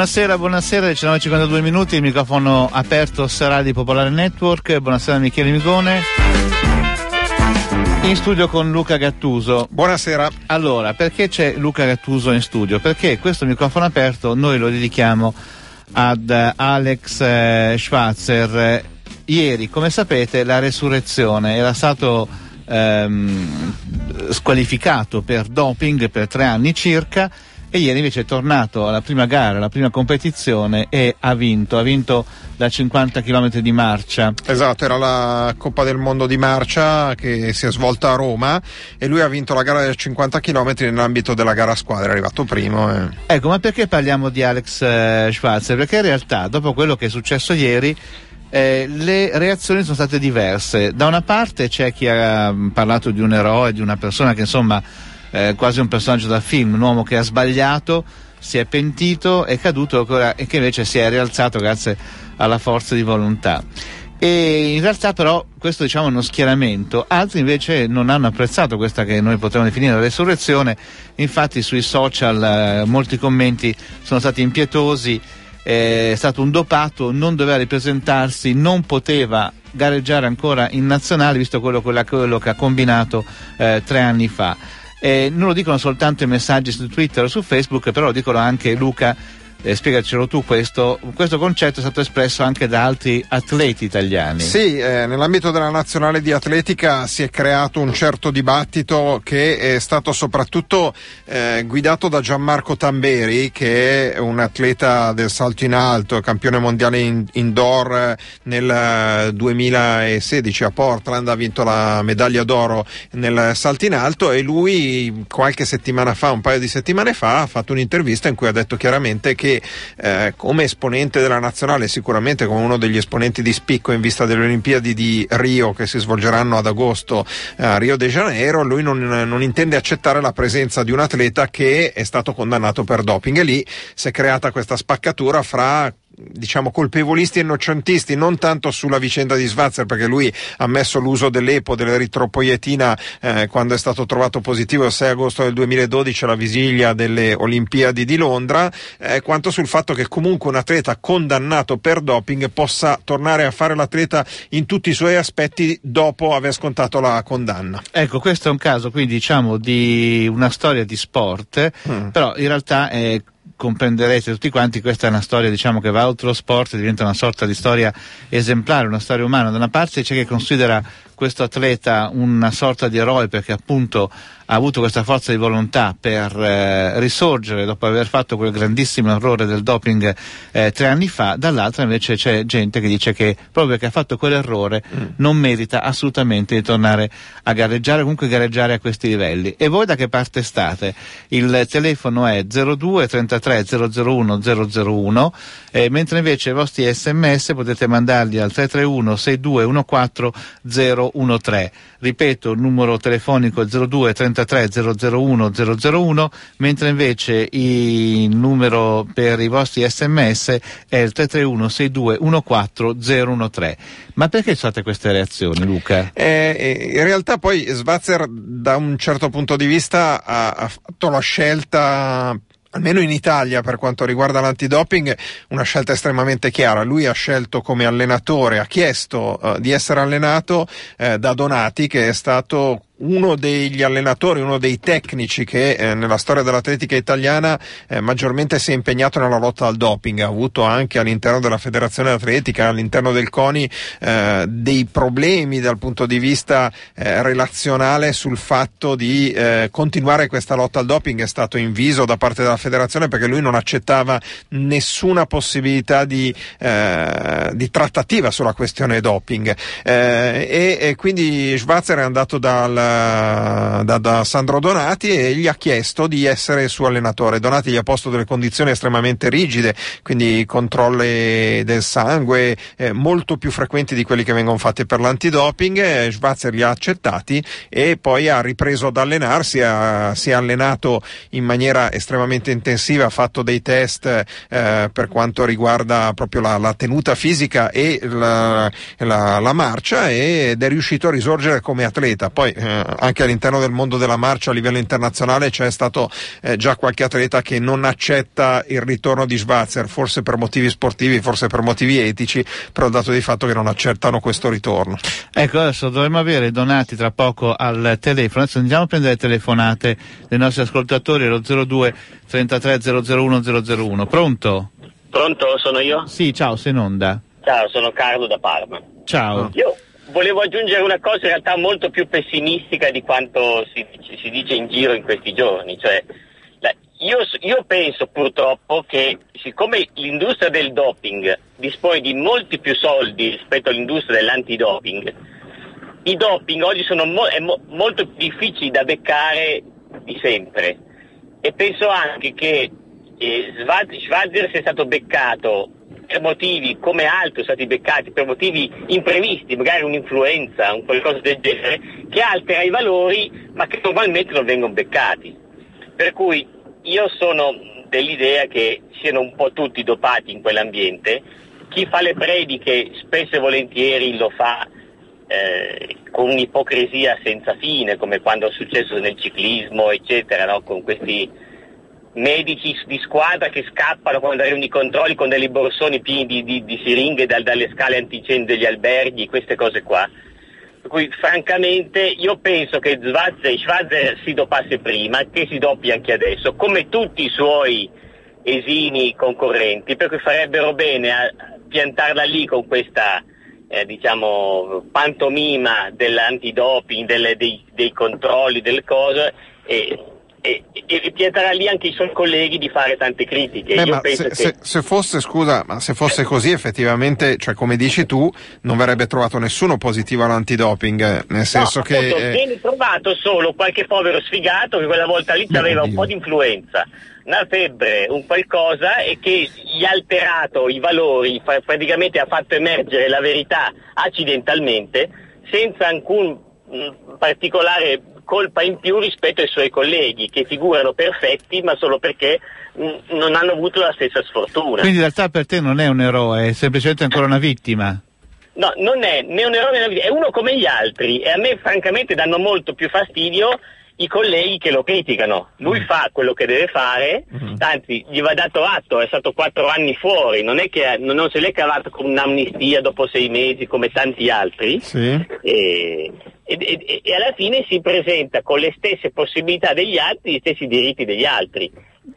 Buonasera, buonasera, 19.52 minuti, il microfono aperto sarà di Popolare Network. Buonasera Michele Migone. In studio con Luca Gattuso. Buonasera. Allora, perché c'è Luca Gattuso in studio? Perché questo microfono aperto noi lo dedichiamo ad Alex eh, Schwarzer. Ieri, come sapete, la resurrezione era stato ehm, squalificato per doping per tre anni circa e ieri invece è tornato alla prima gara, alla prima competizione e ha vinto, ha vinto da 50 km di marcia. Esatto, era la Coppa del Mondo di marcia che si è svolta a Roma e lui ha vinto la gara da 50 km nell'ambito della gara a squadra, è arrivato primo. E... Ecco, ma perché parliamo di Alex eh, Schwarzer? Perché in realtà dopo quello che è successo ieri eh, le reazioni sono state diverse. Da una parte c'è chi ha mm, parlato di un eroe, di una persona che insomma eh, quasi un personaggio da film, un uomo che ha sbagliato, si è pentito, è caduto e che invece si è rialzato grazie alla forza di volontà. E in realtà però questo diciamo è uno schieramento, altri invece non hanno apprezzato questa che noi potremmo definire la resurrezione, infatti sui social eh, molti commenti sono stati impietosi, è stato un dopato, non doveva ripresentarsi, non poteva gareggiare ancora in nazionale visto quello, quello che ha combinato eh, tre anni fa. Eh, non lo dicono soltanto i messaggi su Twitter o su Facebook, però lo dicono anche Luca eh, spiegacelo tu questo, questo concetto è stato espresso anche da altri atleti italiani. Sì, eh, nell'ambito della nazionale di atletica si è creato un certo dibattito che è stato soprattutto eh, guidato da Gianmarco Tamberi che è un atleta del salto in alto, campione mondiale in, indoor nel 2016 a Portland, ha vinto la medaglia d'oro nel salto in alto e lui qualche settimana fa, un paio di settimane fa, ha fatto un'intervista in cui ha detto chiaramente che che eh, come esponente della nazionale, sicuramente come uno degli esponenti di spicco in vista delle Olimpiadi di Rio che si svolgeranno ad agosto eh, a Rio de Janeiro, lui non, non intende accettare la presenza di un atleta che è stato condannato per doping. E lì si è creata questa spaccatura fra diciamo colpevolisti e innocentisti non tanto sulla vicenda di Svazzer perché lui ha messo l'uso dell'EPO dell'eritropoietina eh, quando è stato trovato positivo il 6 agosto del 2012 alla vigilia delle Olimpiadi di Londra eh, quanto sul fatto che comunque un atleta condannato per doping possa tornare a fare l'atleta in tutti i suoi aspetti dopo aver scontato la condanna ecco questo è un caso quindi diciamo di una storia di sport mm. però in realtà è comprenderete tutti quanti, questa è una storia diciamo, che va oltre lo sport, diventa una sorta di storia esemplare, una storia umana. Da una parte c'è chi considera questo atleta una sorta di eroe perché appunto ha avuto questa forza di volontà per eh, risorgere dopo aver fatto quel grandissimo errore del doping eh, tre anni fa, dall'altra invece c'è gente che dice che proprio perché ha fatto quell'errore mm. non merita assolutamente di tornare a gareggiare, comunque gareggiare a questi livelli. E voi da che parte state? Il telefono è 02 33 001 001, eh, mentre invece i vostri sms potete mandarli al 331 6214 013. Ripeto, il numero telefonico è 02 33 001 001, mentre invece il numero per i vostri sms è il 331 62 14 013. Ma perché state queste reazioni, Luca? Eh, eh, in realtà poi Svazzer da un certo punto di vista ha, ha fatto la scelta almeno in Italia per quanto riguarda l'antidoping, una scelta estremamente chiara. Lui ha scelto come allenatore, ha chiesto uh, di essere allenato uh, da Donati, che è stato uno degli allenatori, uno dei tecnici che eh, nella storia dell'atletica italiana eh, maggiormente si è impegnato nella lotta al doping, ha avuto anche all'interno della federazione atletica, all'interno del CONI, eh, dei problemi dal punto di vista eh, relazionale sul fatto di eh, continuare questa lotta al doping, è stato inviso da parte della federazione perché lui non accettava nessuna possibilità di, eh, di trattativa sulla questione doping. E, e quindi Schwarzer è andato dal da, da, Sandro Donati e gli ha chiesto di essere suo allenatore. Donati gli ha posto delle condizioni estremamente rigide, quindi controlli del sangue eh, molto più frequenti di quelli che vengono fatti per l'antidoping. Eh, Schwarzer li ha accettati e poi ha ripreso ad allenarsi, ha, si è allenato in maniera estremamente intensiva, ha fatto dei test eh, per quanto riguarda proprio la, la tenuta fisica e la, la, la marcia ed è riuscito a risorgere come atleta. Poi eh, anche all'interno del mondo della marcia a livello internazionale c'è stato eh, già qualche atleta che non accetta il ritorno di Schwarzer, forse per motivi sportivi, forse per motivi etici, però dato di fatto che non accettano questo ritorno. Ecco, adesso dovremmo avere donati tra poco al telefono, adesso andiamo a prendere le telefonate dei nostri ascoltatori allo 02 33 001 001. Pronto? Pronto, sono io? Sì, ciao, sei in onda. Ciao, sono Carlo da Parma. Ciao. Io volevo aggiungere una cosa in realtà molto più pessimistica di quanto si, si dice in giro in questi giorni. Cioè, io, io, penso purtroppo che siccome l'industria del doping dispone di molti più soldi rispetto all'industria dell'antidoping, i doping oggi sono mo- mo- molto più difficili da beccare di sempre. E penso anche che eh, Schwarzer sia stato beccato motivi come altri sono stati beccati, per motivi imprevisti, magari un'influenza, un qualcosa del genere, che altera i valori ma che normalmente non vengono beccati. Per cui io sono dell'idea che siano un po' tutti dopati in quell'ambiente, chi fa le prediche spesso e volentieri lo fa eh, con un'ipocrisia senza fine, come quando è successo nel ciclismo, eccetera, no? con questi medici di squadra che scappano quando arrivano i controlli con dei borsoni pieni di, di, di siringhe dal, dalle scale antincendio degli alberghi, queste cose qua. Per cui francamente io penso che Schwarzer, Schwarzer si dopasse prima, che si doppi anche adesso, come tutti i suoi esimi concorrenti, per cui farebbero bene a piantarla lì con questa eh, diciamo, pantomima dell'antidoping, delle, dei, dei controlli, delle cose e e, e vieterà lì anche i suoi colleghi di fare tante critiche. Beh, se, che... se, se, fosse, scusa, ma se fosse così effettivamente, cioè come dici tu, non verrebbe trovato nessuno positivo all'antidoping, nel senso no, che... Appunto, eh... Viene trovato solo qualche povero sfigato che quella volta lì aveva un po' di influenza, una febbre, un qualcosa e che gli ha alterato i valori, praticamente ha fatto emergere la verità accidentalmente, senza alcun mh, particolare colpa in più rispetto ai suoi colleghi che figurano perfetti ma solo perché mh, non hanno avuto la stessa sfortuna. Quindi in realtà per te non è un eroe, è semplicemente ancora una vittima. No, non è né un eroe né una vittima, è uno come gli altri e a me francamente danno molto più fastidio i colleghi che lo criticano. Lui mm. fa quello che deve fare, mm. anzi gli va dato atto, è stato quattro anni fuori, non è che non se l'è cavato con un'amnistia dopo sei mesi come tanti altri. Sì. E, e, e, e, alla fine si presenta con le stesse possibilità degli altri, gli stessi diritti degli altri.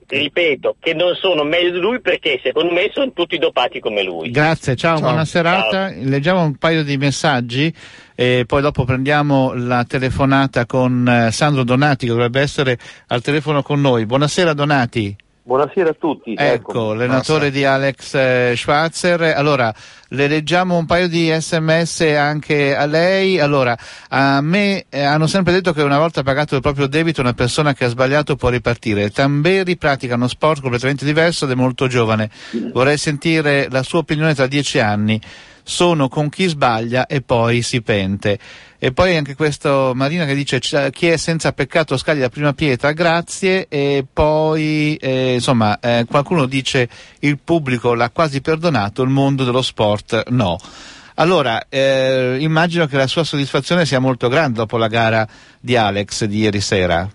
Ripeto, che non sono meglio di lui perché secondo me sono tutti dopati come lui. Grazie, ciao, ciao. buona serata. Ciao. Leggiamo un paio di messaggi e poi dopo prendiamo la telefonata con eh, Sandro Donati che dovrebbe essere al telefono con noi. Buonasera Donati. Buonasera a tutti. Ecco, allenatore di Alex eh, Schwarzer. Allora, le leggiamo un paio di sms anche a lei. Allora, a me eh, hanno sempre detto che una volta pagato il proprio debito una persona che ha sbagliato può ripartire. Tamberi pratica uno sport completamente diverso ed è molto giovane. Vorrei sentire la sua opinione tra dieci anni. Sono con chi sbaglia e poi si pente. E poi anche questo Marina che dice chi è senza peccato scagli la prima pietra, grazie. E poi eh, insomma eh, qualcuno dice il pubblico l'ha quasi perdonato, il mondo dello sport no. Allora, eh, immagino che la sua soddisfazione sia molto grande dopo la gara di Alex di ieri sera.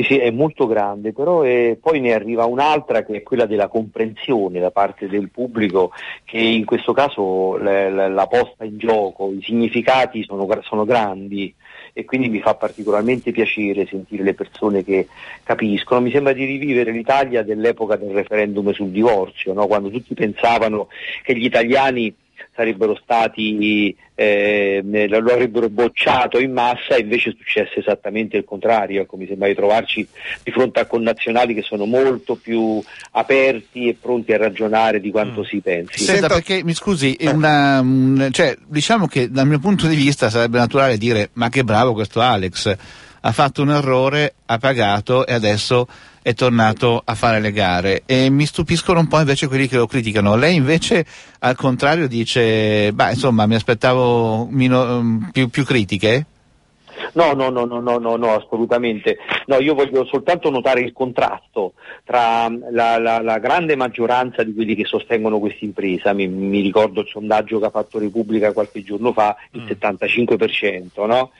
Sì, sì, è molto grande, però è, poi ne arriva un'altra che è quella della comprensione da parte del pubblico che in questo caso la, la, la posta in gioco, i significati sono, sono, grandi e quindi mi fa particolarmente piacere sentire le persone che capiscono. Mi sembra di rivivere l'Italia dell'epoca del referendum sul divorzio, no? quando tutti pensavano che gli italiani sarebbero stati, eh, lo avrebbero bocciato in massa e invece è successo esattamente il contrario, ecco, mi sembra di trovarci di fronte a connazionali che sono molto più aperti e pronti a ragionare di quanto mm. si pensi. Senta, perché mi scusi, una, cioè, diciamo che dal mio punto di vista sarebbe naturale dire ma che bravo questo Alex, ha fatto un errore, ha pagato e adesso è tornato a fare le gare e mi stupiscono un po' invece quelli che lo criticano. Lei invece al contrario dice, beh insomma mi aspettavo mino, più, più critiche? No, no, no, no, no, no, no, assolutamente. No, io voglio soltanto notare il contrasto tra la, la, la grande maggioranza di quelli che sostengono questa impresa, mi, mi, ricordo il sondaggio che ha fatto Repubblica qualche giorno fa, il mm. 75%, no?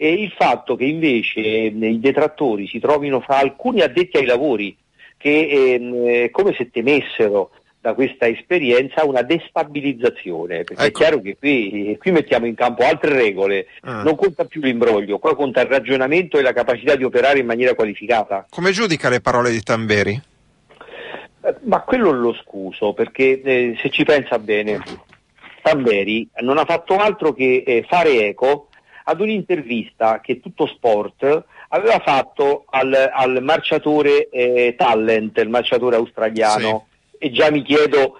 E il fatto che invece eh, i detrattori si trovino fra alcuni addetti ai lavori che ehm, è come se temessero da questa esperienza una destabilizzazione, perché ecco. è chiaro che qui, qui, mettiamo in campo altre regole, ah. non conta più l'imbroglio, qua conta il ragionamento e la capacità di operare in maniera qualificata. Come giudica le parole di Tamberi? Eh, ma quello lo scuso, perché eh, se ci pensa bene, Tamberi non ha fatto altro che eh, fare eco ad un'intervista che tutto sport aveva fatto al, al marciatore eh, Talent, il marciatore australiano. Sì e già mi chiedo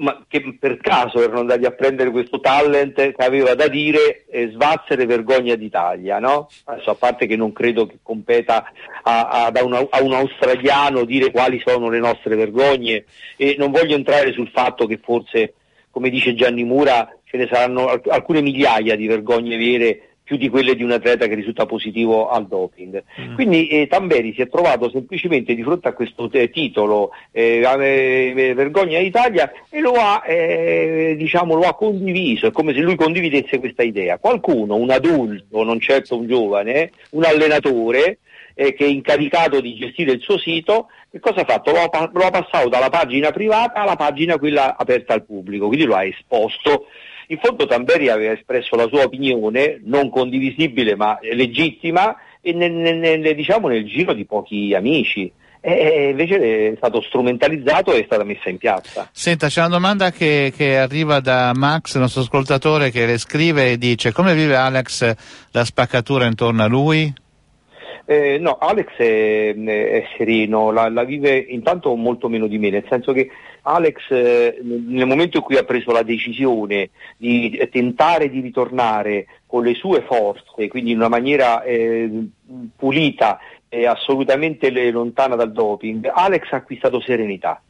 ma che per caso erano andati a prendere questo talent che aveva da dire eh, Svazzere vergogna d'Italia, no? Adesso a parte che non credo che competa a, a, a, un, a, un, australiano dire quali sono le nostre vergogne e non voglio entrare sul fatto che forse, come dice Gianni Mura, ce ne saranno alcune migliaia di vergogne vere più di quelle di un atleta che risulta positivo al doping. Mm. Quindi eh, Tamberi si è trovato semplicemente di fronte a questo eh, titolo eh, eh Vergogna Italia e lo ha, eh, diciamo, lo ha condiviso, è come se lui condividesse questa idea. Qualcuno, un adulto, non certo un giovane, un allenatore, eh, che è incaricato di gestire il suo sito, che cosa ha fatto? Lo ha, lo ha passato dalla pagina privata alla pagina quella aperta al pubblico, quindi lo ha esposto in fondo Tamberi aveva espresso la sua opinione, non condivisibile ma legittima, e nel, nel, diciamo, nel giro di pochi amici e invece è stato strumentalizzato e è stata messa in piazza. Senta, c'è una domanda che, che, arriva da Max, il nostro ascoltatore, che le scrive e dice come vive Alex la spaccatura intorno a lui? Eh, no, Alex è, è sereno, la, la, vive intanto molto meno di me, nel senso che Alex eh, nel momento in cui ha preso la decisione di tentare di ritornare con le sue forze, quindi in una maniera eh, pulita e assolutamente lontana dal doping, Alex ha acquistato serenità.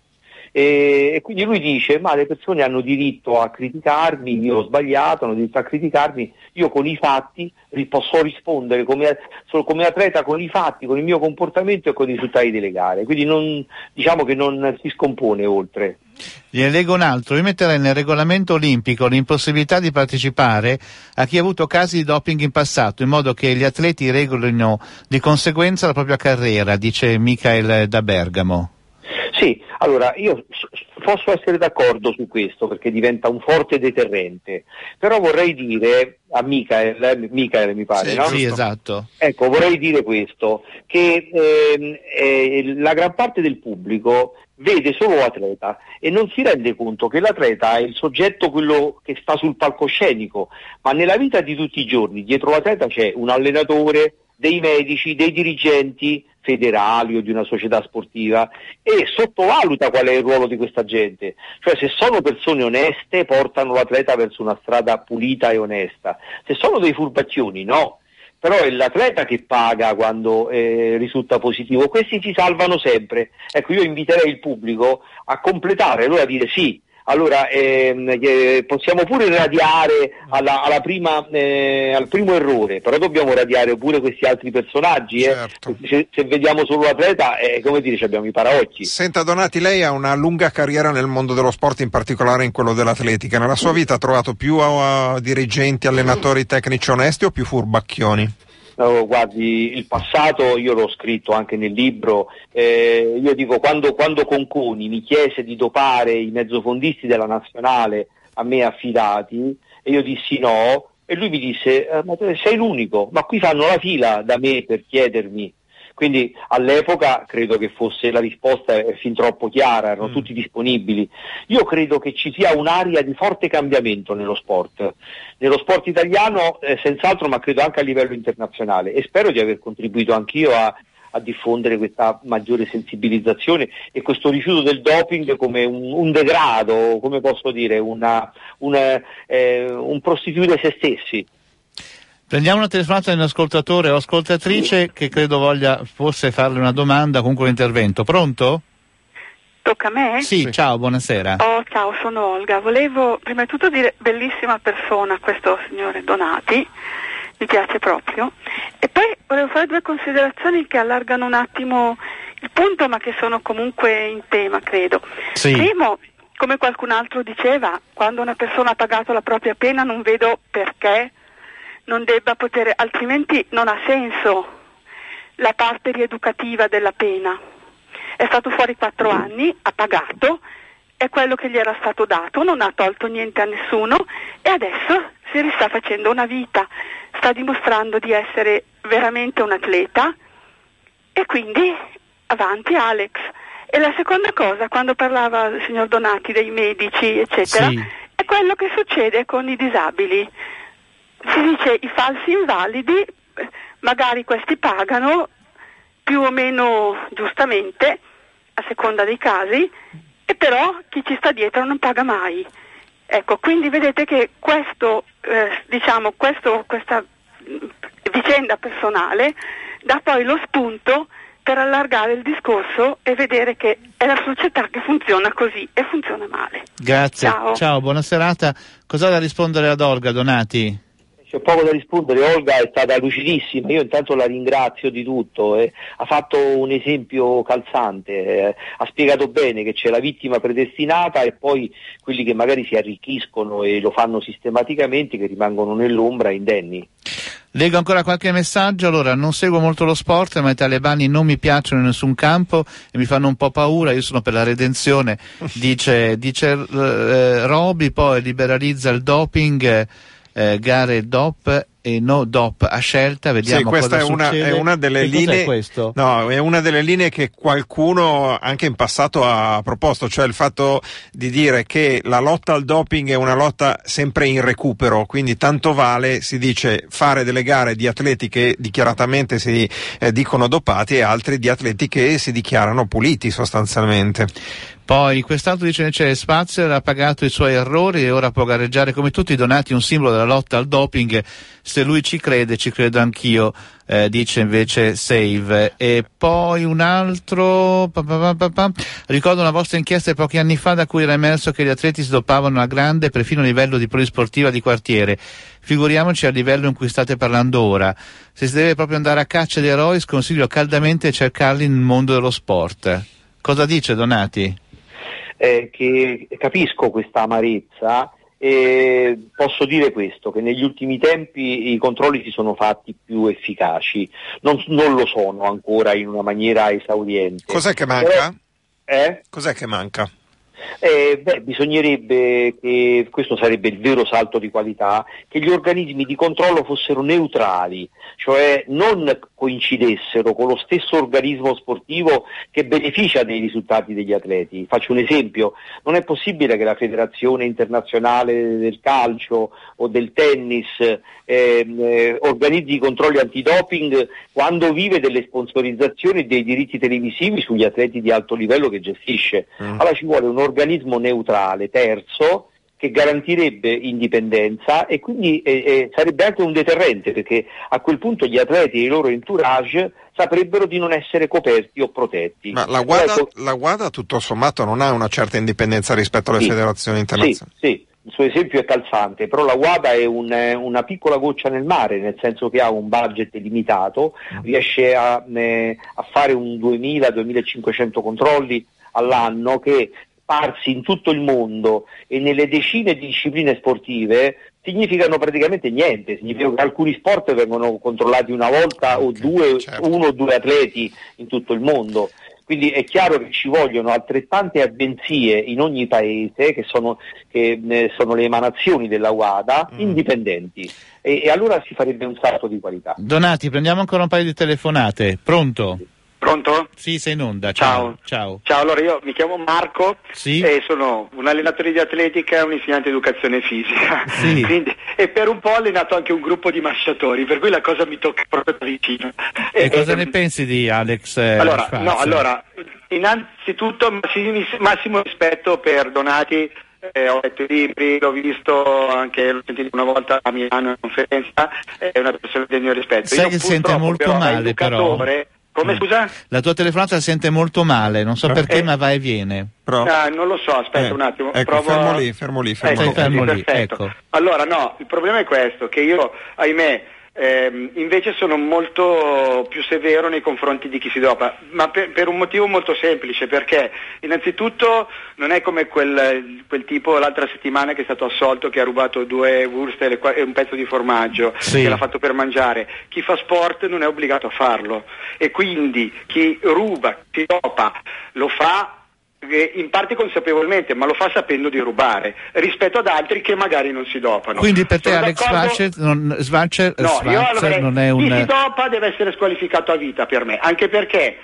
E, e, quindi lui dice ma le persone hanno diritto a criticarmi, io ho sbagliato, hanno diritto a criticarmi, io con i fatti posso rispondere come, come atleta con i fatti, con il mio comportamento e con i risultati delle gare, quindi non, diciamo che non si scompone oltre. Gliene leggo un altro, io metterei nel regolamento olimpico l'impossibilità di partecipare a chi ha avuto casi di doping in passato, in modo che gli atleti regolino di conseguenza la propria carriera, dice Michael da Bergamo. Sì, allora io posso essere d'accordo su questo perché diventa un forte deterrente, però vorrei dire a Michael, eh, Michael mi pare, sì, no? Sì, esatto. Ecco, vorrei dire questo, che eh, eh, la gran parte del pubblico vede solo l'atleta e non si rende conto che l'atleta è il soggetto quello che sta sul palcoscenico, ma nella vita di tutti i giorni dietro l'atleta c'è un allenatore, dei medici, dei dirigenti federali o di una società sportiva e sottovaluta qual è il ruolo di questa gente. Cioè se sono persone oneste portano l'atleta verso una strada pulita e onesta, se sono dei furbacchioni no. Però è l'atleta che paga quando eh, risulta positivo, questi si salvano sempre. Ecco, io inviterei il pubblico a completare, allora a dire sì, allora ehm, eh, possiamo pure radiare alla, alla prima, eh, al primo errore, però dobbiamo radiare pure questi altri personaggi. Eh? Certo. Se, se, vediamo solo l'atleta, eh, come dire, abbiamo i paraocchi. Senta Donati, lei ha una lunga carriera nel mondo dello sport, in particolare in quello dell'atletica. Nella sua vita ha trovato più uh, dirigenti, allenatori tecnici onesti o più furbacchioni? Oh, guardi, il passato io l'ho scritto anche nel libro, eh, io dico quando, quando Conconi mi chiese di dopare i mezzofondisti della nazionale a me affidati e io dissi no e lui mi disse eh, ma sei l'unico, ma qui fanno la fila da me per chiedermi quindi all'epoca credo che fosse la risposta è fin troppo chiara, erano mm. tutti disponibili. Io credo che ci sia un'area di forte cambiamento nello sport, nello sport italiano eh, senz'altro, ma credo anche a livello internazionale e spero di aver contribuito anch'io a, a diffondere questa maggiore sensibilizzazione e questo rifiuto del doping come un, un degrado, come posso dire, una, una, eh, un prostituire se stessi. Prendiamo una telefonata di un ascoltatore o ascoltatrice che credo voglia forse farle una domanda, comunque un intervento. Pronto? Tocca a me? Sì, sì, ciao, buonasera. Oh, ciao, sono Olga. Volevo prima di tutto dire bellissima persona questo signore Donati, mi piace proprio. E poi volevo fare due considerazioni che allargano un attimo il punto, ma che sono comunque in tema, credo. Sì. Primo, come qualcun altro diceva, quando una persona ha pagato la propria pena non vedo perché non debba poter, altrimenti non ha senso la parte rieducativa della pena. È stato fuori quattro anni, ha pagato, è quello che gli era stato dato, non ha tolto niente a nessuno e adesso si rista facendo una vita, sta dimostrando di essere veramente un atleta e quindi avanti Alex. E la seconda cosa, quando parlava il signor Donati dei medici, eccetera, Sì. è quello che succede con i disabili. Si dice i falsi invalidi, magari questi pagano più o meno giustamente, a seconda dei casi, e però chi ci sta dietro non paga mai. Ecco, quindi vedete che questo, eh, diciamo, questo, questa mh, vicenda personale dà poi lo spunto per allargare il discorso e vedere che è la società che funziona così e funziona male. Grazie. Ciao. buona serata. Cosa da rispondere ad Olga Donati? C'è poco da rispondere, Olga è stata lucidissima, io intanto la ringrazio di tutto, eh. ha fatto un esempio calzante, eh. ha spiegato bene che c'è la vittima predestinata e poi quelli che magari si arricchiscono e lo fanno sistematicamente che rimangono nell'ombra indenni. Leggo ancora qualche messaggio. Allora, non seguo molto lo sport, ma i talebani non mi piacciono in nessun campo e mi fanno un po' paura. Io sono per la redenzione, dice, dice eh, Roby, poi liberalizza il doping, eh, gare DOP e no DOP a scelta. Vediamo Sì, questa cosa è una, succede. è una delle Che linee. questo? No, è una delle linee che qualcuno anche in passato ha proposto, cioè il fatto di dire che la lotta al doping è una lotta sempre in recupero, quindi tanto vale, si dice, fare delle gare di atleti che dichiaratamente si eh, dicono dopati e altri di atleti che si dichiarano puliti sostanzialmente. Poi quest'altro dice invece Spazio ha pagato i suoi errori e ora può gareggiare come tutti i donati un simbolo della lotta al doping. Se lui ci crede, ci credo anch'io, eh, dice invece Save. E poi un altro. pa, pa, pa. Ricordo una vostra inchiesta di pochi anni fa da cui era emerso che gli atleti si dopavano a grande, perfino a livello di polisportiva di quartiere. Figuriamoci al livello in cui state parlando ora. Se si deve proprio andare a caccia di eroi, sconsiglio caldamente di cercarli nel mondo dello sport. Cosa dice Donati? eh, che capisco questa amarezza e posso dire questo, che negli ultimi tempi i controlli si sono fatti più efficaci, non, non lo sono ancora in una maniera esauriente. Cos'è che manca? Però- eh? Cos'è che manca? Eh, beh, bisognerebbe che questo sarebbe il vero salto di qualità, che gli organismi di controllo fossero neutrali, cioè non coincidessero con lo stesso organismo sportivo che beneficia dei risultati degli atleti. Faccio un esempio, non è possibile che la Federazione Internazionale del Calcio o del Tennis ehm, eh, organizzi i controlli antidoping quando vive delle sponsorizzazioni e dei diritti televisivi sugli atleti di alto livello che gestisce. Allora ci vuole un organismo neutrale, terzo, che garantirebbe indipendenza e quindi eh, eh, sarebbe anche un deterrente perché a quel punto gli atleti e i loro entourage saprebbero di non essere coperti o protetti. Ma la WADA, ecco, la WADA, tutto sommato non ha una certa indipendenza rispetto alle Sì. federazioni Sì, internazionali. sì, il suo esempio è calzante, però la WADA è un- eh, una piccola goccia nel mare, nel senso che ha un budget limitato, riesce a, eh, a fare un 2000-2500 controlli all'anno che sparsi in tutto il mondo e nelle decine di discipline sportive significano praticamente niente, significa che alcuni sport vengono controllati una volta o Ok, due, certo. uno o due atleti in tutto il mondo. Quindi è chiaro che ci vogliono altrettante agenzie in ogni paese che sono, che, eh, sono le emanazioni della WADA Mm. indipendenti e, e allora si farebbe un salto di qualità. Donati, prendiamo ancora un paio di telefonate. Pronto? Pronto? Sì, sei in onda. Ciao. Ciao. Ciao. Allora io mi chiamo Marco Sì. e sono un allenatore di atletica e un insegnante di educazione fisica. Sì. Quindi- e per un po' ho allenato anche un gruppo di masciatori, per cui la cosa mi tocca proprio da vicino. E cosa e- ne pensi di Alex? eh, Allora, no, allora, innanzitutto massimo rispetto per Donati, eh, ho letto i libri, l'ho visto anche, l'ho sentito una volta a Milano in conferenza, è una persona di mio rispetto. Sai Io che sente molto però, male, però. Come Mm. scusa? La tua telefonata la sente molto male, non so Eh. perché, Eh. ma va e viene. Però- Ah, non lo so, aspetta Eh, un attimo. ecco, provo fermo a- lì, fermo lì, fermo Ecco, lì. Fermo lì, perfetto. ecco. Allora, no, il problema è questo, che io, ahimè, ehm, invece sono molto più severo nei confronti di chi si dopa, ma per, per, un motivo molto semplice, perché innanzitutto non è come quel, quel, tipo l'altra settimana che è stato assolto che ha rubato due wurstel e un pezzo di formaggio sì. che l'ha fatto per mangiare, chi fa sport non è obbligato a farlo e quindi chi ruba, chi dopa, lo fa in parte consapevolmente, ma lo fa sapendo di rubare, rispetto ad altri che magari non si dopano. Quindi per te Sono Alex Schwarzer non, Schwarzer, no, Schwarzer non è un... Chi si dopa deve essere squalificato a vita per me, anche perché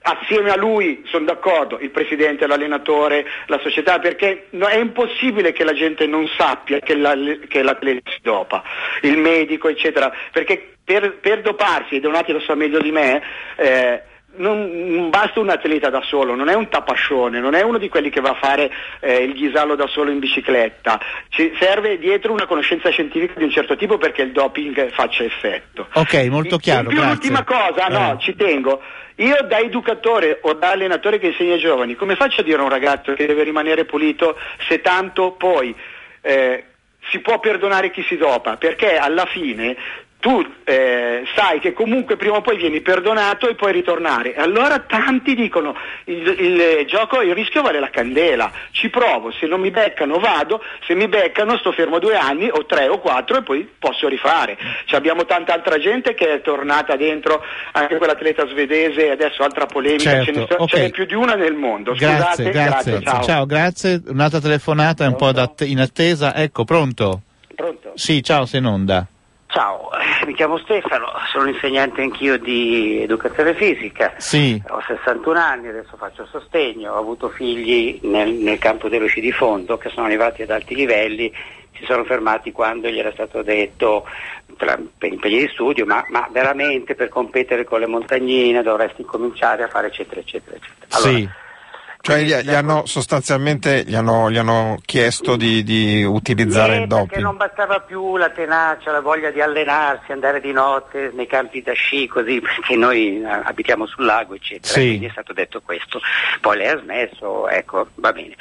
assieme a lui sono d'accordo, il presidente, l'allenatore, la società, perché è impossibile che la gente non sappia che, la, che l'atleta si dopa, il medico, eccetera, perché per, per doparsi, e Donati lo sa meglio di me, eh, non, non, basta un atleta da solo, non è un tapascione, non è uno di quelli che va a fare eh, il ghisallo da solo in bicicletta, ci serve dietro una conoscenza scientifica di un certo tipo perché il doping faccia effetto. Ok, molto chiaro. In più grazie. l'ultima cosa, no, eh. ci tengo, io da educatore o da allenatore che insegna ai giovani, come faccio a dire a un ragazzo che deve rimanere pulito se tanto poi eh, si può perdonare chi si dopa? Perché alla fine tu eh, sai che comunque prima o poi vieni perdonato e puoi ritornare. Allora tanti dicono il, il gioco, il rischio vale la candela, ci provo, se non mi beccano vado, se mi beccano sto fermo due anni o tre o quattro e poi posso rifare. Ci abbiamo tanta altra gente che è tornata dentro, anche quell'atleta svedese e adesso altra polemica, certo, ce, ne, okay. ce n'è più di una nel mondo. Grazie, Scusate, grazie. grazie ciao. ciao. grazie. Un'altra telefonata un po' in attesa, ecco, pronto? Pronto? Sì, ciao, sei in onda. Ciao, mi chiamo Stefano, sono insegnante anch'io di educazione fisica, sì. ho 61 anni, adesso faccio sostegno, ho avuto figli nel, nel campo dei luci di fondo che sono arrivati ad alti livelli, si sono fermati quando gli era stato detto tra, per impegni di studio, ma, ma, veramente per competere con le montagnine dovresti cominciare a fare eccetera eccetera eccetera. Allora, sì cioè gli, gli, hanno sostanzialmente gli hanno, gli hanno chiesto di, di utilizzare eh, il doping. Perché non bastava più la tenacia, la voglia di allenarsi, andare di notte nei campi da sci così, perché noi eh, abitiamo sul lago, eccetera. Sì. Quindi è stato detto questo. Poi lei ha smesso, ecco, va bene.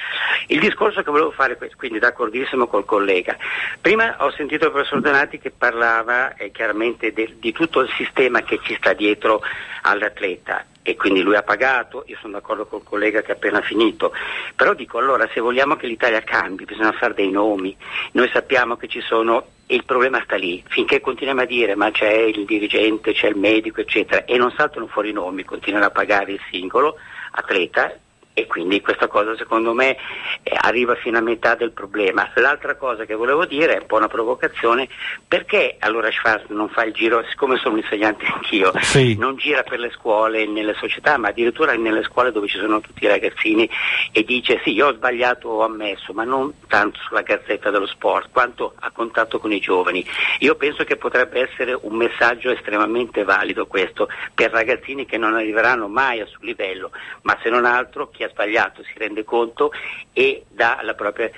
Il discorso che volevo fare, quindi d'accordissimo col collega. Prima ho sentito il professor Donati che parlava eh, chiaramente de, di tutto il sistema che ci sta dietro all'atleta e quindi lui ha pagato, io sono d'accordo col collega che ha appena finito, però dico allora se vogliamo che l'Italia cambi bisogna fare dei nomi, noi sappiamo che ci sono e il problema sta lì, finché continuiamo a dire ma c'è il dirigente, c'è il medico eccetera e non saltano fuori i nomi, continuano a pagare il singolo atleta e quindi questa cosa secondo me eh, arriva fino a metà del problema. L'altra cosa che volevo dire è un po' una provocazione, perché allora Schwarz non fa il giro, siccome sono un insegnante anch'io, sì. non gira per le scuole, nelle società, ma addirittura nelle scuole dove ci sono tutti i ragazzini e dice sì, io ho sbagliato, ho ammesso, ma non tanto sulla gazzetta dello sport, quanto a contatto con i giovani. Io penso che potrebbe essere un messaggio estremamente valido questo per ragazzini che non arriveranno mai a suo livello, ma se non altro chi ha sbagliato si rende conto e dà la propria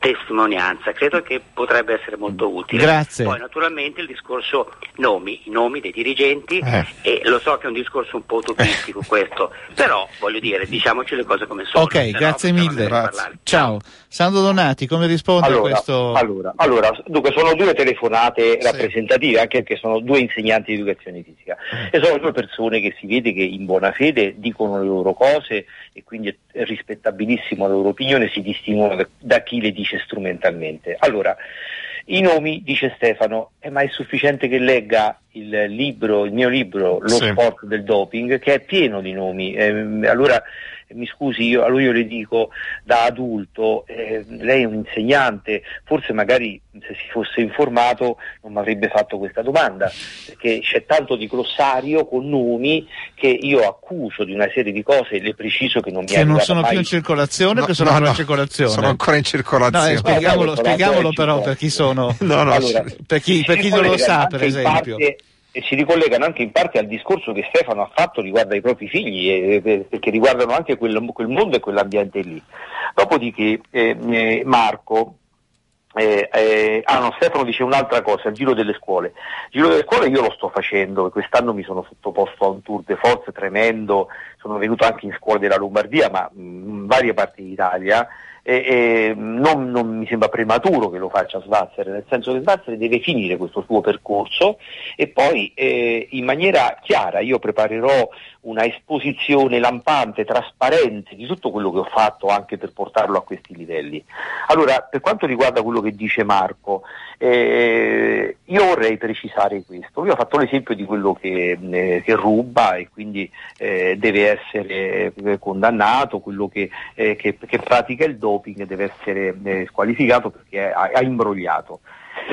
testimonianza, credo che potrebbe essere molto utile. Grazie. Poi naturalmente il discorso nomi, i nomi dei dirigenti eh. e lo so che è un discorso un po' utopistico questo, però voglio dire, diciamoci le cose come sono. Ok, grazie mille. Ciao. Sandro Donati, come risponde allora, a questo? Allora, allora, dunque sono due telefonate sì. rappresentative, anche perché sono due insegnanti di educazione fisica e sono due persone che si vede che in buona fede dicono le loro cose e quindi è rispettabilissimo la loro opinione, si distinguono da, chi le dice strumentalmente. Allora, i nomi, dice Stefano, eh, ma è sufficiente che legga il libro, il mio libro, Lo Sì. sport del doping, che è pieno di nomi. Eh, allora mi scusi, io, allora io le dico da adulto, eh, lei è un insegnante, forse magari se si fosse informato non mi avrebbe fatto questa domanda, perché c'è tanto di glossario con nomi che io accuso di una serie di cose e le preciso che non mi Che non sono mai. più in circolazione No, perché sono no, ancora no, in circolazione? Sono ancora in No, eh, circolazione. spieghiamolo, No, no, spieghiamolo no, però per chi sono, No, no, Allora, per chi, per chi non lo sa per esempio. parte- e si ricollegano anche in parte al discorso che Stefano ha fatto riguardo ai propri figli, eh, perché riguardano anche quel, quel mondo e quell'ambiente lì. Dopodiché eh, eh, Marco, eh, eh, ah no, Stefano dice un'altra cosa, il giro delle scuole. Il giro delle scuole io lo sto facendo, quest'anno mi sono sottoposto a un tour de force tremendo, sono venuto anche in scuole della Lombardia, ma mh, in varie parti d'Italia, e, e non, non, mi sembra prematuro che lo faccia Svazzer, nel senso che Svazzer deve finire questo suo percorso e poi eh, in maniera chiara io preparerò una esposizione lampante, trasparente di tutto quello che ho fatto anche per portarlo a questi livelli. Allora, per quanto riguarda quello che dice Marco, eh, io vorrei precisare questo. Io ho fatto l'esempio di quello che, eh, che ruba e quindi eh, deve essere eh, condannato, quello che, eh, che, che, pratica il doping deve essere eh, squalificato perché ha, ha, imbrogliato.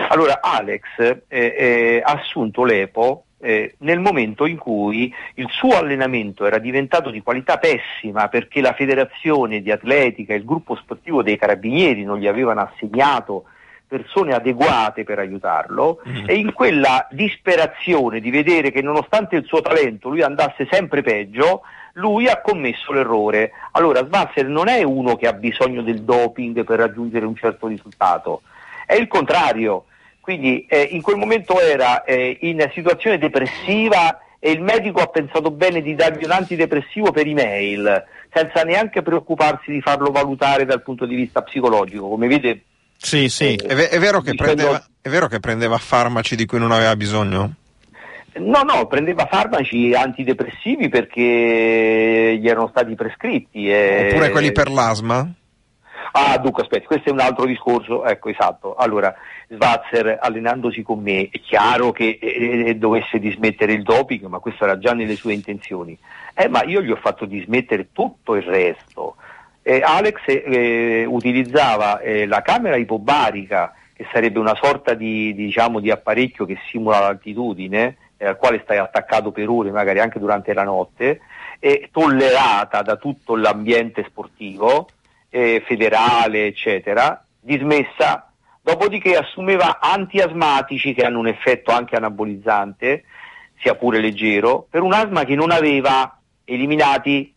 Allora Alex ha assunto l'EPO eh, nel momento in cui il suo allenamento era diventato di qualità pessima perché la federazione di atletica e il gruppo sportivo dei carabinieri non gli avevano assegnato persone adeguate per aiutarlo mm. e in quella disperazione di vedere che nonostante il suo talento lui andasse sempre peggio, lui ha commesso l'errore. Allora Svasser non è uno che ha bisogno del doping per raggiungere un certo risultato, è il contrario quindi eh, in quel momento era eh, in situazione depressiva e il medico ha pensato bene di dargli un antidepressivo per email, senza neanche preoccuparsi di farlo valutare dal punto di vista psicologico. Come vede, sì, sì. Eh, è, è, vero dicendo... prendeva, è, vero che prendeva, farmaci di cui non aveva bisogno? No, no, prendeva farmaci antidepressivi perché gli erano stati prescritti. E... Oppure quelli per l'asma? Ah, dunque, aspetti, questo è un altro discorso, ecco, esatto. Allora, Svazzer allenandosi con me, è chiaro che eh, eh, dovesse dismettere il doping, ma questo era già nelle sue intenzioni. Eh, ma io gli ho fatto dismettere tutto il resto. Eh, Alex eh, utilizzava eh, la camera ipobarica, che sarebbe una sorta di, diciamo, di apparecchio che simula l'altitudine, al quale stai attaccato per ore, magari anche durante la notte, è tollerata da tutto l'ambiente sportivo, eh, federale, eccetera, dismessa, dopodiché assumeva antiasmatici che hanno un effetto anche anabolizzante, sia pure leggero, per un asma che non aveva eliminati,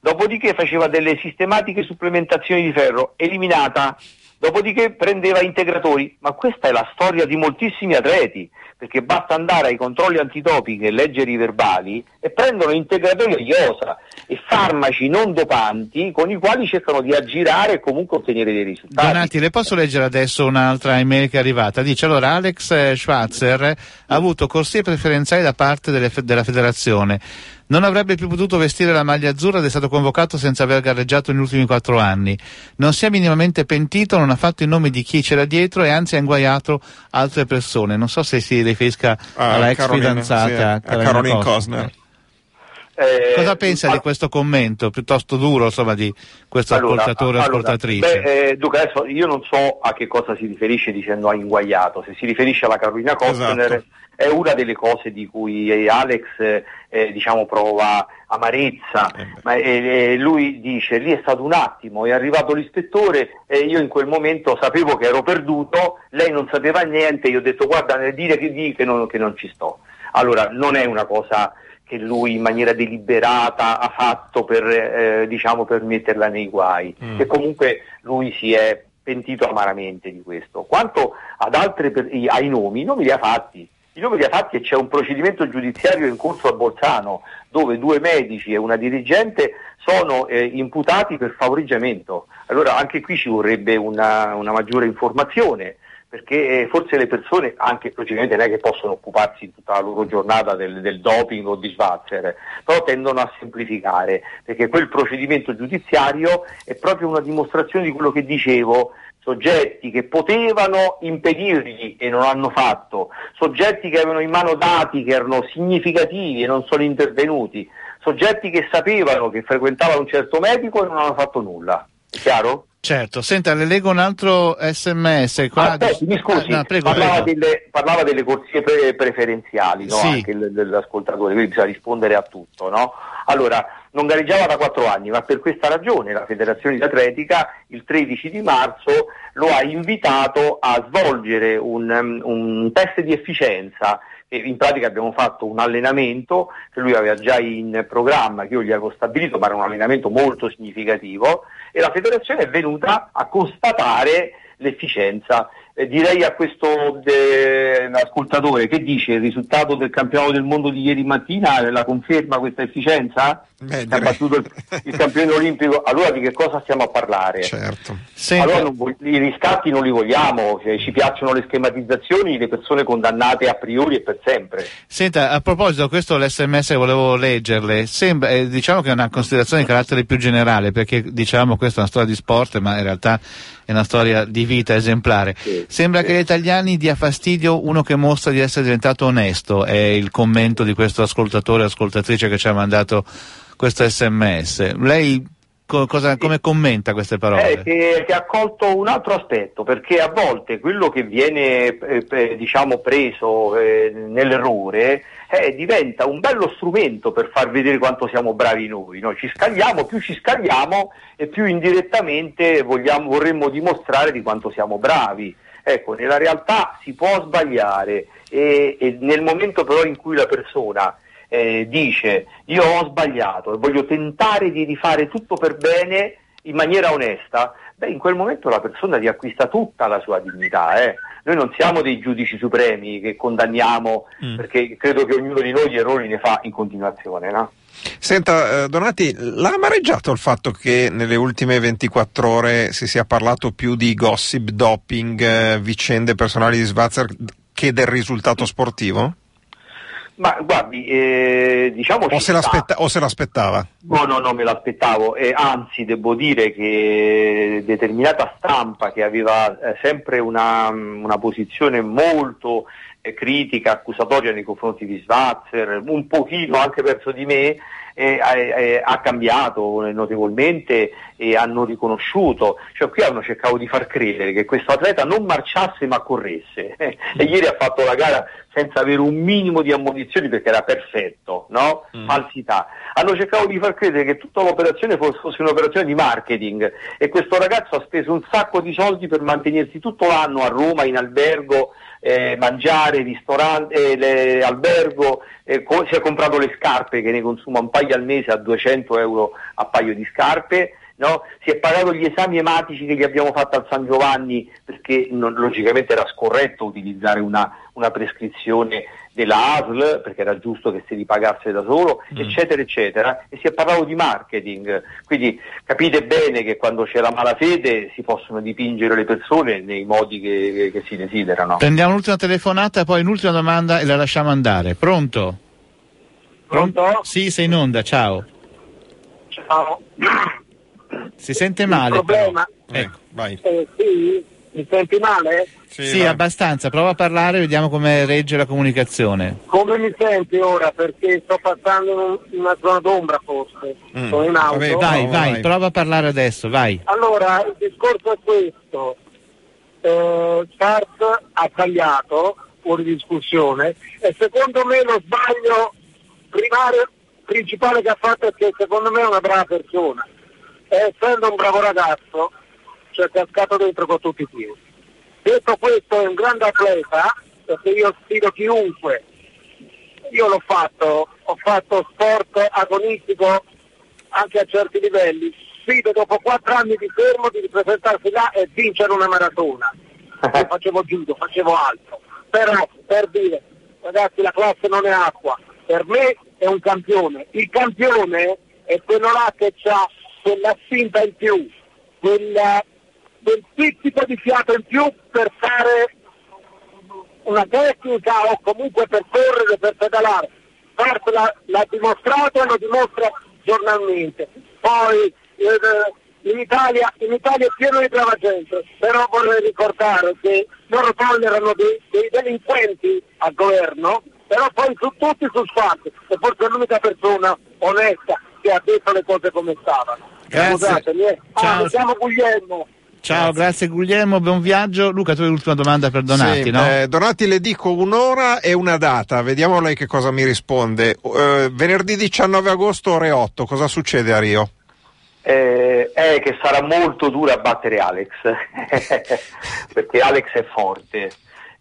dopodiché faceva delle sistematiche supplementazioni di ferro, eliminata, dopodiché prendeva integratori, ma questa è la storia di moltissimi atleti, perché basta andare ai controlli antidoping e leggere i verbali e prendono integratori a iosa e farmaci non dopanti con i quali cercano di aggirare e comunque ottenere dei risultati. Donati, le posso leggere adesso un'altra email che è arrivata? Dice allora Alex Schwarzer ha avuto corsie preferenziali da parte delle, della federazione non avrebbe più potuto vestire la maglia azzurra ed è stato convocato senza aver gareggiato negli ultimi quattro anni. Non si è minimamente pentito, non ha fatto i nomi di chi c'era dietro e anzi ha inguaiato altre persone. Non so se si riferisca ah, alla ex Caroline, fidanzata sì, Caroline Cosner. Eh, Cosa pensa all- di questo commento piuttosto duro insomma, di questo allora, ascoltatore o ascoltatrice? Beh, eh, Duca, adesso io non so a che cosa si riferisce dicendo ha inguaiato, se si riferisce alla Carolina Costner esatto è una delle cose di cui Alex eh, diciamo, prova amarezza, eh ma eh, lui dice lì è stato un attimo, è arrivato l'ispettore e io in quel momento sapevo che ero perduto, lei non sapeva niente, io ho detto guarda nel dire che di che non, che non ci sto. Allora non è una cosa che lui in maniera deliberata ha fatto per, eh, diciamo, per metterla nei guai, mm. che comunque lui si è pentito amaramente di questo. Quanto ad altri, ai nomi, i nomi li ha fatti, i nomi li ha fatti e c'è un procedimento giudiziario in corso a Bolzano dove due medici e una dirigente sono eh, imputati per favoreggiamento. Allora anche qui ci vorrebbe una, una maggiore informazione perché eh, forse le persone, anche procedimenti non è che possono occuparsi tutta la loro giornata del, del doping o di Schwarzer, però tendono a semplificare, perché quel procedimento giudiziario è proprio una dimostrazione di quello che dicevo, soggetti che potevano impedirgli e non hanno fatto, soggetti che avevano in mano dati che erano significativi e non sono intervenuti, soggetti che sapevano che frequentavano un certo medico e non hanno fatto nulla. Chiaro? Certo, senta, le leggo un altro sms. Qua Aspetti, mi scusi, ah, no, prego, parlava, prego. Delle, parlava, Delle, corsie pre- preferenziali, no? sì. anche l'ascoltatore, quindi bisogna rispondere a tutto. No? Allora, non gareggiava da quattro anni, ma per questa ragione la Federazione di Atletica il 13 di marzo lo ha invitato a svolgere un, um, un test di efficienza in pratica abbiamo fatto un allenamento che lui aveva già in programma, che io gli avevo stabilito, ma era un allenamento molto significativo e la federazione è venuta a constatare l'efficienza eh, direi a questo eh, ascoltatore che dice il risultato del campionato del mondo di ieri mattina la conferma questa efficienza? Beh, ha battuto il, il, campione olimpico, allora di che cosa stiamo a parlare? Certo. Allora non, i riscatti non li vogliamo, cioè, ci piacciono le schematizzazioni, le persone condannate a priori e per sempre. Senta, a proposito, questo l'SMS volevo leggerle, Sembra, eh, diciamo che è una considerazione di carattere più generale, perché diciamo questa è una storia di sport, ma in realtà è una storia di vita esemplare. Sì, Sembra sì. che agli italiani dia fastidio uno che mostra di essere diventato onesto, è il commento di questo ascoltatore o ascoltatrice che ci ha mandato questo sms. Lei co- cosa, come commenta queste parole? Eh, che, che, ha colto un altro aspetto, perché a volte quello che viene eh, diciamo preso eh, nell'errore eh, diventa un bello strumento per far vedere quanto siamo bravi noi. noi ci scagliamo, più ci scagliamo e più indirettamente vogliamo, vorremmo dimostrare di quanto siamo bravi. Ecco, nella realtà si può sbagliare e, e nel momento però in cui la persona eh, dice io ho sbagliato e voglio tentare di rifare tutto per bene in maniera onesta, beh, in quel momento la persona riacquista tutta la sua dignità. Eh. Noi non siamo dei giudici supremi che condanniamo mm. perché credo che ognuno di noi gli errori ne fa in continuazione. No? Senta, eh, Donati, l'ha amareggiato il fatto che nelle ultime 24 ore si sia parlato più di gossip, doping, eh, vicende personali di Svazzer che del risultato sportivo? Ma guardi, eh, diciamo o se, o se, l'aspettava? No, no, no, me l'aspettavo. Eh, anzi, devo dire che determinata stampa che aveva eh, sempre una, una, posizione molto eh, critica, accusatoria nei confronti di Svazzer, un pochino anche verso di me, eh, eh, ha cambiato notevolmente e hanno riconosciuto, cioè qui hanno cercato di far credere che questo atleta non marciasse ma corresse e ieri ha fatto la gara senza avere un minimo di ammonizioni perché era perfetto, no? Mm. Falsità. Hanno cercato di far credere che tutta l'operazione fosse un'operazione di marketing e questo ragazzo ha speso un sacco di soldi per mantenersi tutto l'anno a Roma in albergo eh, mangiare, ristorante, eh, albergo, eh, co- si è comprato le scarpe che ne consuma un paio al mese a 200 euro a paio di scarpe, no? si è pagato gli esami ematici che gli abbiamo fatto al San Giovanni perché non, logicamente era scorretto utilizzare una, una prescrizione della ASL, perché era giusto che si ripagasse da solo, mm. eccetera, eccetera, e si è parlato di marketing. Quindi capite bene che quando c'è la malafede si possono dipingere le persone nei modi che, che si desiderano. Prendiamo un'ultima telefonata, poi un'ultima domanda e la lasciamo andare. Pronto? Pronto? Sì, sei in onda, ciao. Ciao. Si sente male. Il problema... Ecco, vai. Eh, sì, mi senti male? Sì, sì abbastanza. Prova a parlare e vediamo come regge la comunicazione. Come mi senti ora? Perché sto passando in una zona d'ombra forse. Mm. Sono in auto. Vabbè, vai, vai, vai, prova a parlare adesso, vai. Allora, il discorso è questo. Eh, Start ha tagliato, fuori discussione, e secondo me lo sbaglio primario, principale che ha fatto è che secondo me è una brava persona. Essendo un bravo ragazzo, cioè cascato dentro con tutti i piedi. Detto questo è un grande atleta, perché io sfido chiunque. Io l'ho fatto, ho fatto sport agonistico anche a certi livelli. Sfido dopo quattro anni di fermo di ripresentarsi là e vincere una maratona. Io facevo judo, facevo altro. Però per dire, ragazzi la classe non è acqua, per me è un campione. Il campione è quello là che ha quella spinta in più, quella del pizzico di fiato in più per fare una tecnica o comunque per correre, per pedalare. Bart l'ha, l'ha dimostrato e lo dimostra giornalmente. Poi eh, in, Italia, in, Italia, è pieno di brava gente, però vorrei ricordare che loro tollerano dei, dei delinquenti al governo, però poi su tutti sul fatto, e forse è l'unica persona onesta che ha detto le cose come stavano. Grazie. Scusatemi, eh. Ah, Ciao. Guglielmo. Ciao, grazie. grazie Guglielmo, buon viaggio. Luca, tu hai l'ultima domanda per Donati, sì, no? Eh, Donati le dico un'ora e una data, vediamo lei che cosa mi risponde. Uh, venerdì 19 agosto ore 8, cosa succede a Rio? Eh, è che sarà molto dura battere Alex, perché Alex è forte.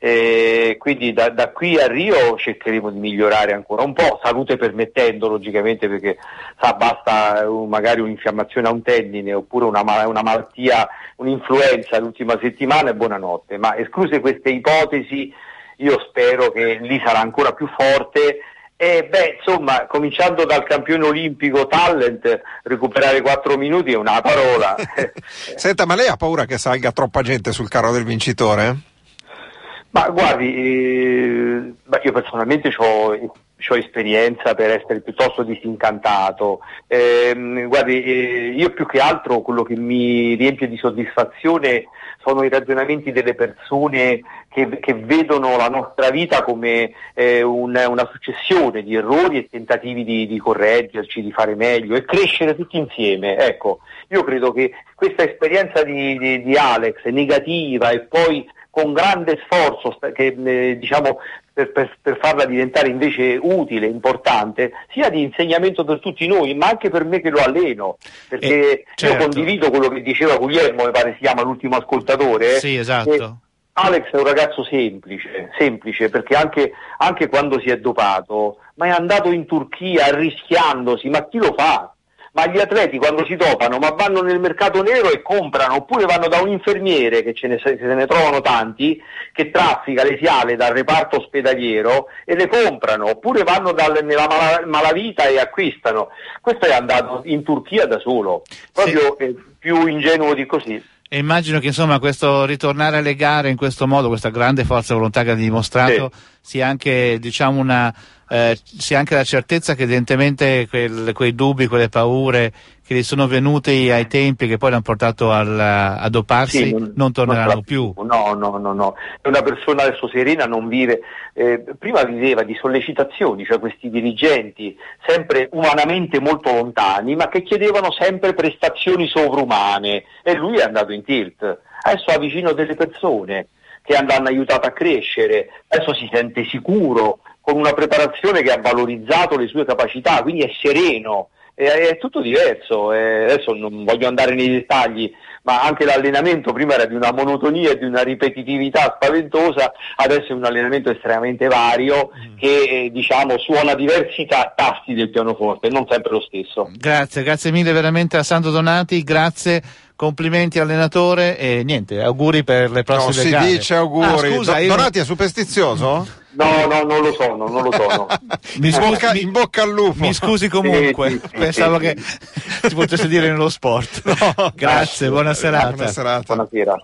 E quindi da, da, qui a Rio cercheremo di migliorare ancora un po', salute permettendo logicamente perché sa, basta uh, magari un'infiammazione a un tendine oppure una, una malattia, un'influenza l'ultima settimana e buonanotte, ma escluse queste ipotesi io spero che lì sarà ancora più forte e beh, insomma, cominciando dal campione olimpico talent, recuperare 4 minuti è una parola. Senta, ma lei ha paura che salga troppa gente sul carro del vincitore? Ma guardi, eh, io personalmente ho ho esperienza per essere piuttosto disincantato. Eh, guardi, eh, io più che altro quello che mi riempie di soddisfazione sono i ragionamenti delle persone che, che vedono la nostra vita come eh, un, una successione di errori e tentativi di, di, correggerci, di fare meglio e crescere tutti insieme. Ecco, io credo che questa esperienza di, di, di Alex negativa e poi con grande sforzo che, eh, diciamo, per, per, per, farla diventare invece utile, importante, sia di insegnamento per tutti noi, ma anche per me che lo alleno, perché eh, certo. io condivido quello che diceva Guglielmo, mi pare si chiama l'ultimo ascoltatore. Sì, esatto. Alex è un ragazzo semplice, semplice perché anche, anche quando si è dopato, ma è andato in Turchia arrischiandosi, ma chi lo fa? Ma gli atleti quando si dopano ma vanno nel mercato nero e comprano oppure vanno da un infermiere che ce ne, se ne trovano tanti che traffica le fiale dal reparto ospedaliero e le comprano oppure vanno dal, nella mala, malavita e acquistano questo è andato in Turchia da solo proprio sì. eh, più ingenuo di così e immagino che insomma questo ritornare alle gare in questo modo, questa grande forza volontà che ha dimostrato, sì. Sia anche diciamo una eh, sia anche la certezza che evidentemente quel, quei dubbi, quelle paure che gli sono venuti ai tempi che poi l'hanno portato al, a doparsi sì, non, non, torneranno non più. No, no, no, no. È una persona adesso serena, non vive. Eh, prima viveva di sollecitazioni, cioè questi dirigenti sempre umanamente molto lontani, ma che chiedevano sempre prestazioni sovrumane e lui è andato in tilt. Adesso ha vicino delle persone che l'hanno aiutato a crescere, adesso si sente sicuro, con una preparazione che ha valorizzato le sue capacità, quindi è sereno, è, è tutto diverso, è, adesso non voglio andare nei dettagli, ma anche l'allenamento prima era di una monotonia e di una ripetitività spaventosa, adesso è un allenamento estremamente vario mm. che eh, diciamo suona diversi ta- tasti del pianoforte, non sempre lo stesso. Grazie, grazie mille veramente a Sandro Donati, grazie complimenti allenatore e niente, auguri per le prossime no, si gare. dice auguri. Ah, scusa, Do- Donati è superstizioso? No, no, non lo sono, non lo sono. mi scusi, in bocca al lupo. Mi scusi comunque, sì, sì, pensavo sì, che si potesse dire nello sport. No, Grazie, buona serata. Buona serata. Buonasera.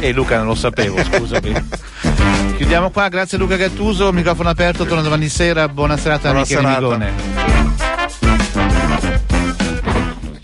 E Luca non lo sapevo, scusami. Chiudiamo qua, grazie Luca Gattuso, microfono aperto, torna domani sera, buona serata buona Michele Migone.